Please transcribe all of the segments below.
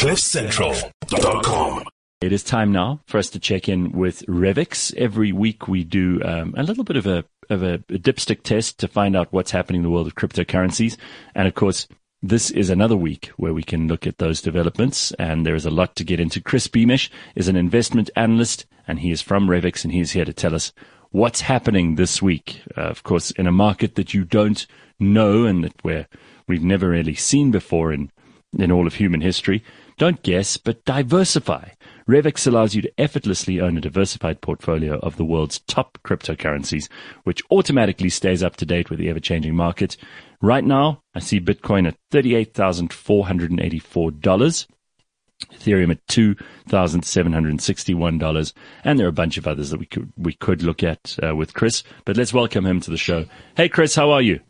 CliffCentral.com. It is time now for us to check in with Revix. Every week we do um, a little bit of a of a, a dipstick test to find out what's happening in the world of cryptocurrencies, and of course. This is another week where we can look at those developments, and there is a lot to get into. Chris Beamish is an investment analyst, and he is from Revix, and he is here to tell us what's happening this week. Uh, of course, in a market that you don't know and that we're, we've never really seen before in, in all of human history. Don't guess, but diversify. Revix allows you to effortlessly own a diversified portfolio of the world's top cryptocurrencies, which automatically stays up to date with the ever changing market. Right now, I see Bitcoin at $38,484. Ethereum at two thousand seven hundred sixty-one dollars, and there are a bunch of others that we could we could look at uh, with Chris. But let's welcome him to the show. Hey, Chris, how are you?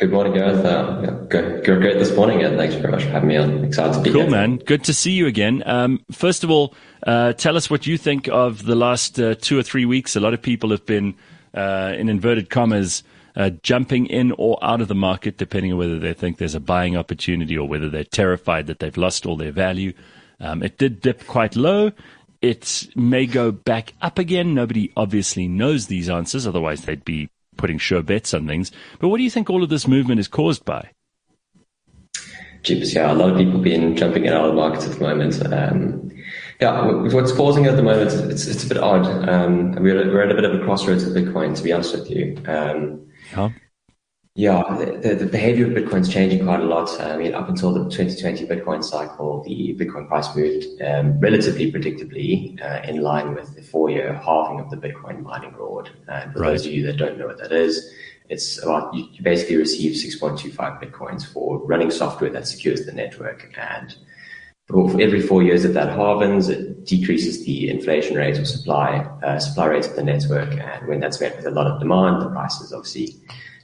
Good morning, guys. Uh, yeah, great this morning, and thanks very much for having me on. Excited to be cool, here. Cool, man. Good to see you again. Um, first of all, uh, tell us what you think of the last uh, two or three weeks. A lot of people have been, uh, in inverted commas, uh, jumping in or out of the market, depending on whether they think there's a buying opportunity or whether they're terrified that they've lost all their value. Um, it did dip quite low. It may go back up again. Nobody obviously knows these answers, otherwise they'd be putting sure bets on things. But what do you think all of this movement is caused by? Jeepers, yeah, a lot of people been jumping in out of the markets at the moment. Um, yeah, what's causing it at the moment, it's, it's a bit odd. Um, we're, we're at a bit of a crossroads with Bitcoin, to be honest with you. Um, huh? Yeah, the, the behavior of Bitcoin is changing quite a lot. I mean, up until the 2020 Bitcoin cycle, the Bitcoin price moved um, relatively predictably uh, in line with the four-year halving of the Bitcoin mining reward. And for Right. those of you that don't know what that is, it's about you basically receive 6.25 Bitcoins for running software that secures the network. And for every four years that that halvens, it decreases the inflation rate or supply uh, supply rate of the network. And when that's met with a lot of demand, the price has obviously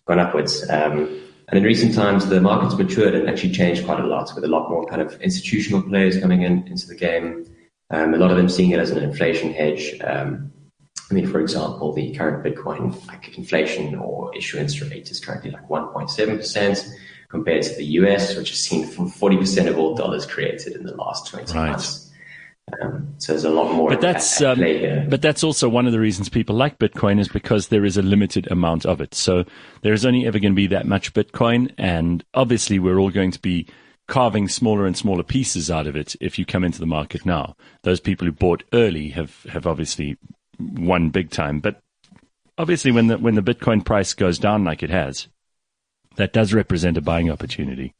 gone upwards. Um, and in recent times, the market's matured and actually changed quite a lot, with a lot more kind of institutional players coming in into the game. Um, a lot of them seeing it as an inflation hedge. Um, I mean, for example, the current Bitcoin like inflation or issuance rate is currently like 1.7 percent compared to the US, which has seen from 40% of all dollars created in the last 20 Right. months. Um, so there's a lot more But that's at, at um, but that's also one of the reasons people like Bitcoin is because there is a limited amount of it. So there is only ever going to be that much Bitcoin, and obviously we're all going to be carving smaller and smaller pieces out of it if you come into the market now. Those people who bought early have have obviously won big time, but obviously when the when the Bitcoin price goes down like it has, that does represent a buying opportunity.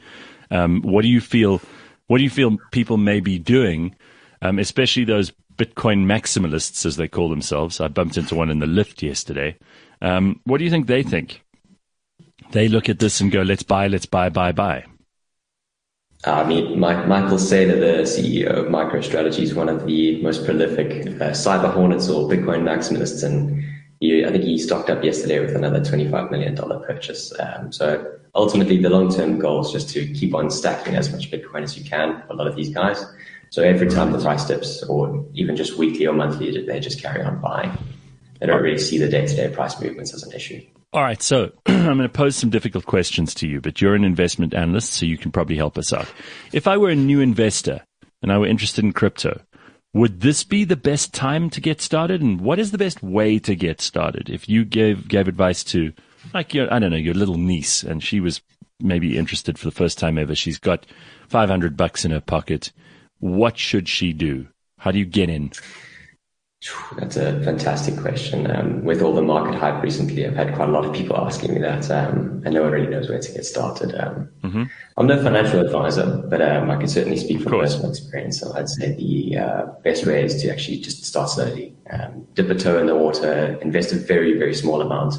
Um, what do you feel? What do you feel people may be doing, um, especially those Bitcoin maximalists, as they call themselves? I bumped into one in the lift yesterday. Um, what do you think they think? They look at this and go, "Let's buy, let's buy, buy, buy." I mean, Mike, Michael Saylor, the CEO of MicroStrategy, is one of the most prolific uh, cyber hornets or Bitcoin maximalists, and he, I think he stocked up yesterday with another $25 million purchase. Um, so ultimately, the long-term goal is just to keep on stacking as much Bitcoin as you can for a lot of these guys. So every time the price dips, or even just weekly or monthly, they just carry on buying. They don't really see the day-to-day price movements as an issue. All right, so I'm going to pose some difficult questions to you, but you're an investment analyst, so you can probably help us out. If I were a new investor and I were interested in crypto, would this be the best time to get started? And what is the best way to get started? If you gave gave advice to, like your, I don't know, your little niece, and she was maybe interested for the first time ever, she's got 500 bucks in her pocket. What should she do? How do you get in? That's a fantastic question. Um, with all the market hype recently, I've had quite a lot of people asking me that, um, and no one really knows where to get started. Um, I'm no financial advisor, but um, I can certainly speak from personal experience. So I'd say the uh, best way is to actually just start slowly, um, dip a toe in the water, invest a very, very small amount,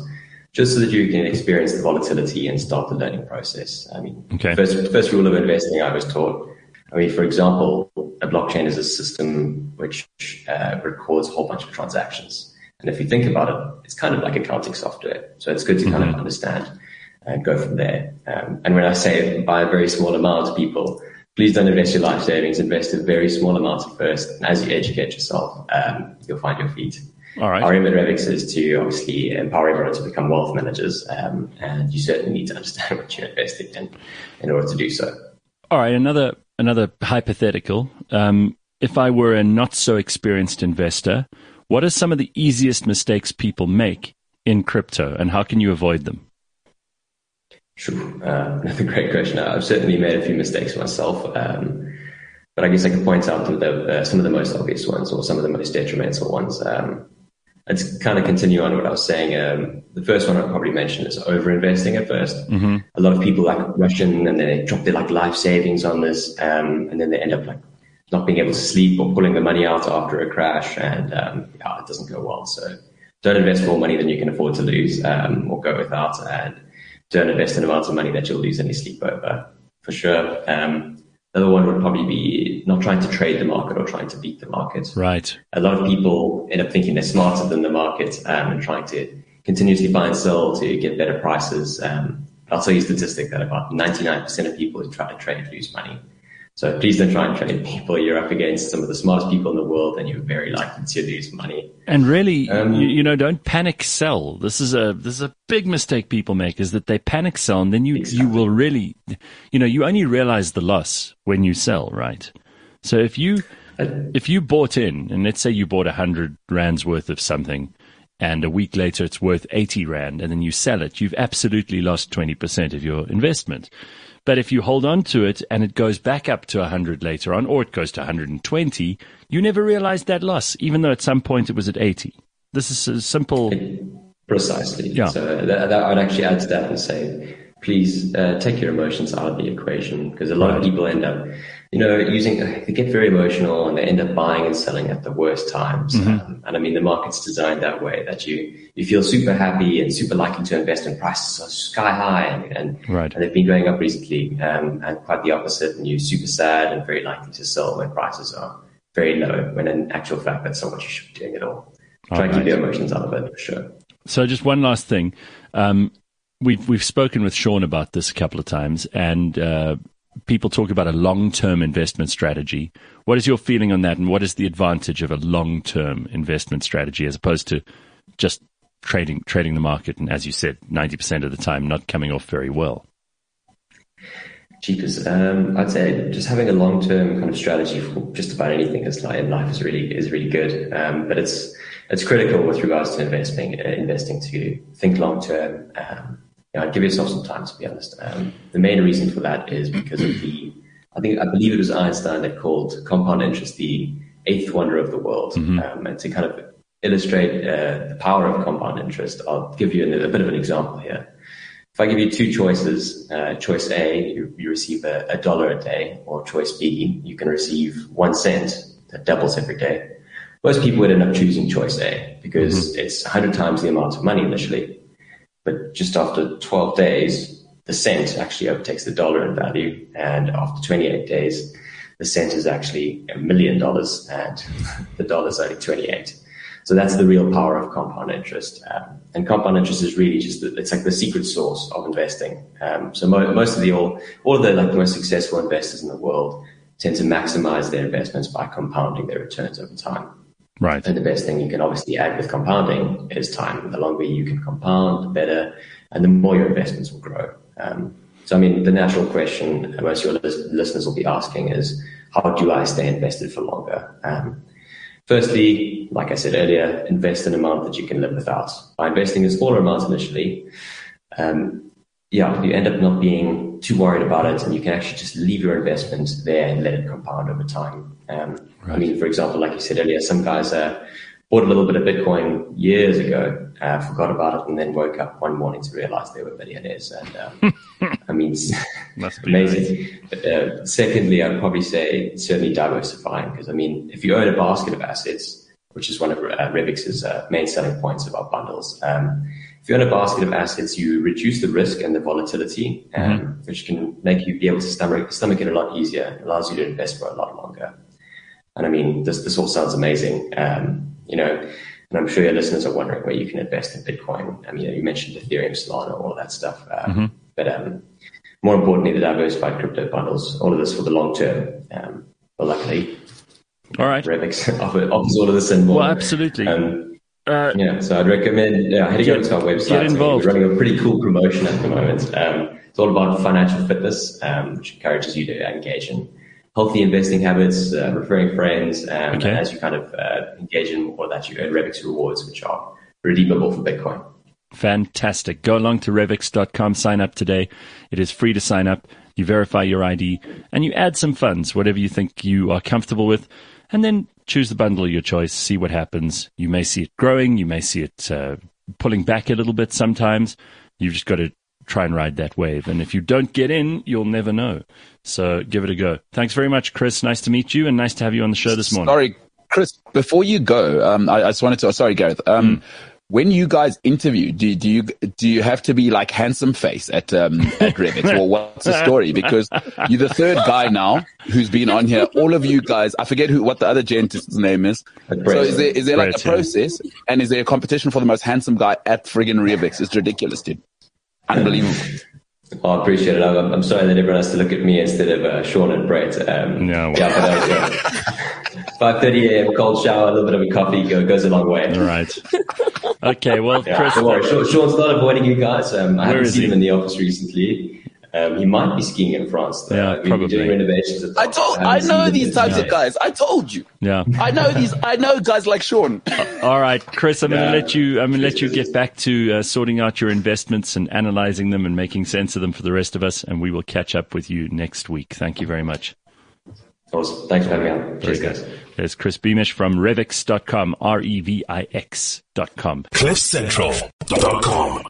just so that you can experience the volatility and start the learning process. I mean, Okay. first, first rule of investing I was taught. I mean, for example, a blockchain is a system which uh, records a whole bunch of transactions. And if you think about it, it's kind of like accounting software. So it's good to kind of understand and go from there. Um, and when I say by a very small amount, people, please don't invest your life savings. Invest a very small amount at first. And as you educate yourself, um, you'll find your feet. All right. Our aim at Revix is to obviously empower everyone to become wealth managers. Um, and you certainly need to understand what you're investing in in order to do so. All right, another another hypothetical. Um, if I were a not so experienced investor, what are some of the easiest mistakes people make in crypto, and how can you avoid them? Sure, uh, that's a great question. I've certainly made a few mistakes myself, um, but I guess I can point out the, uh, some of the most obvious ones or some of the most detrimental ones. Um, let's kind of continue on what I was saying. Um, the first one I'll probably mention is over investing at 1st mm-hmm. A lot of people like rush in and they drop their like life savings on this, um, and then they end up like not being able to sleep or pulling the money out after a crash, and um, yeah, it doesn't go well. So don't invest more money than you can afford to lose, um, or go without, and don't invest in amounts of money that you'll lose any sleep over for sure. Um, Another one would probably be not trying to trade the market or trying to beat the market. Right. A lot of people end up thinking they're smarter than the market um, and trying to continuously buy and sell to get better prices. Um, I'll tell you a statistic that about 99% of people who try to trade lose money. So please don't try and trade people. You're up against some of the smartest people in the world, and you're very likely to lose money. And really, um, you, you, know, don't panic sell. This is a this is a big mistake people make is that they panic sell, and then you exactly. you will really, you know, you only realize the loss when you sell, right? So if you if you bought in, and let's say you bought a hundred rands worth of something, and a week later it's worth eighty rand, and then you sell it, you've absolutely lost twenty percent of your investment. But if you hold on to it and it goes back up to 100 later on, or it goes to 120, you never realize that loss, even though at some point it was at 80. This is a simple. Precisely. Yeah. So that, that I'd actually add to that and say, please uh, take your emotions out of the equation because a lot right. of people end up you know, using they get very emotional and they end up buying and selling at the worst times. Mm-hmm. Um, and I mean, the market's designed that way that you you feel super happy and super likely to invest in prices are sky high and and, right. and they've been going up recently, um, and quite the opposite. And you're super sad and very likely to sell when prices are very low. When in actual fact, that's not what you should be doing at all. Try and keep your emotions out of it for sure. So just one last thing. Um, we've we've spoken with Sean about this a couple of times, and uh, people talk about a long term investment strategy. What is your feeling on that, and what is the advantage of a long term investment strategy as opposed to just trading trading the market? And as you said, ninety percent of the time not coming off very well. Cheapest, um, I'd say just having a long term kind of strategy for just about anything in life is really is really good. Um, but it's it's critical with regards to investing uh, investing to think long term. Um, know, give yourself some time to be honest. Um, the main reason for that is because of the, I think, I believe it was Einstein that called compound interest the eighth wonder of the world. Mm-hmm. Um, and to kind of illustrate uh, the power of compound interest, I'll give you a, a, bit of an example here. If I give you two choices, uh, choice A, you, you receive a, a, dollar a day, or choice B, you can receive one cent that doubles every day. Most people would end up choosing choice A because mm-hmm. it's 100 times the amount of money initially but just after 12 days, the cent actually overtakes the dollar in value. And after 28 days, the cent is actually a million dollars and the dollar is only 28. So that's the real power of compound interest. Um, and compound interest is really just, the, it's like the secret source of investing. Um, so mo- most of the, all, all of the like the most successful investors in the world tend to maximize their investments by compounding their returns over time. Right. And the best thing you can obviously add with compounding is time. The longer you can compound, the better, and the more your investments will grow. Um, so, I mean, the natural question most of your listeners will be asking is, how do I stay invested for longer? Um, firstly, like I said earlier, invest an amount that you can live without. By investing a smaller amount initially, um, yeah, you end up not being too worried about it, and you can actually just leave your investment there and let it compound over time. Um, right. I mean, for example, like you said earlier, some guys uh, bought a little bit of Bitcoin years ago, uh, forgot about it, and then woke up one morning to realize they were millionaires. And um, I mean, Must be amazing. But, uh, secondly, I'd probably say certainly diversifying because I mean, if you own a basket of assets, which is one of uh, Revix's uh, main selling points about bundles. Um, if you own a basket of assets, you reduce the risk and the volatility, um, mm-hmm. which can make you be able to stomach, stomach it a lot easier. It allows you to invest for a lot longer. And I mean, this, this all sounds amazing. Um, you know, and I'm sure your listeners are wondering where you can invest in Bitcoin. I mean, you mentioned Ethereum, Solana, all of that stuff. Um, mm-hmm. But um, more importantly, the diversified crypto bundles, all of this for the long term. Um, but luckily, all right, Revix offers all of this and more. Well, absolutely. Um, uh, yeah, so I'd recommend yeah, heading over to our website. Get involved. We're running a pretty cool promotion at the moment. Um, it's all about financial fitness, um, which encourages you to engage in healthy investing habits, uh, referring friends, um, Okay. and as you kind of uh, engage in more of that, you earn Revix rewards, which are redeemable for Bitcoin. Fantastic. Go along to revix.com, sign up today. It is free to sign up. You verify your ID and you add some funds, whatever you think you are comfortable with, and then choose the bundle of your choice, see what happens. You may see it growing, you may see it uh, pulling back a little bit sometimes. You've just got to try and ride that wave. And if you don't get in, you'll never know. So give it a go. Thanks very much, Chris. Nice to meet you and nice to have you on the show this morning. Sorry, Chris. Before you go, um, I, I just wanted to. Sorry, Gareth. Um, When you guys interview, do, do you do you have to be like handsome face at um, at Revix, or what's the story? Because you're the third guy now who's been on here. All of you guys, I forget who what the other gent's name is. So is there is there like a Brett, yeah. process, and is there a competition for the most handsome guy at friggin' Revix? It's ridiculous, dude. Unbelievable. Well, I appreciate it. I'm, I'm sorry that everyone has to look at me instead of uh, Sean and Brett. Um, No, yeah, but uh, yeah. 5.30 a.m., cold shower, a little bit of a coffee go, goes a long way. All right. Okay. Well, Yeah, Chris. Sean's not avoiding you guys. Um, I haven't seen he? him in the office recently. Um, he might be skiing in France. Though. Yeah, We've been probably. doing renovations. At the I told. haven't I know these in types of guys. I told you. yeah. I know these. I know guys like Sean. All right, Chris, I'm going to let you. I'm going to let you get back to uh, sorting out your investments and analyzing them and making sense of them for the rest of us. And we will catch up with you next week. Thank you very much. Awesome. Thanks for having me on. Cheers, guys. There's Chris Beamish from Revix.com, R E V I X.com. CliffCentral.com.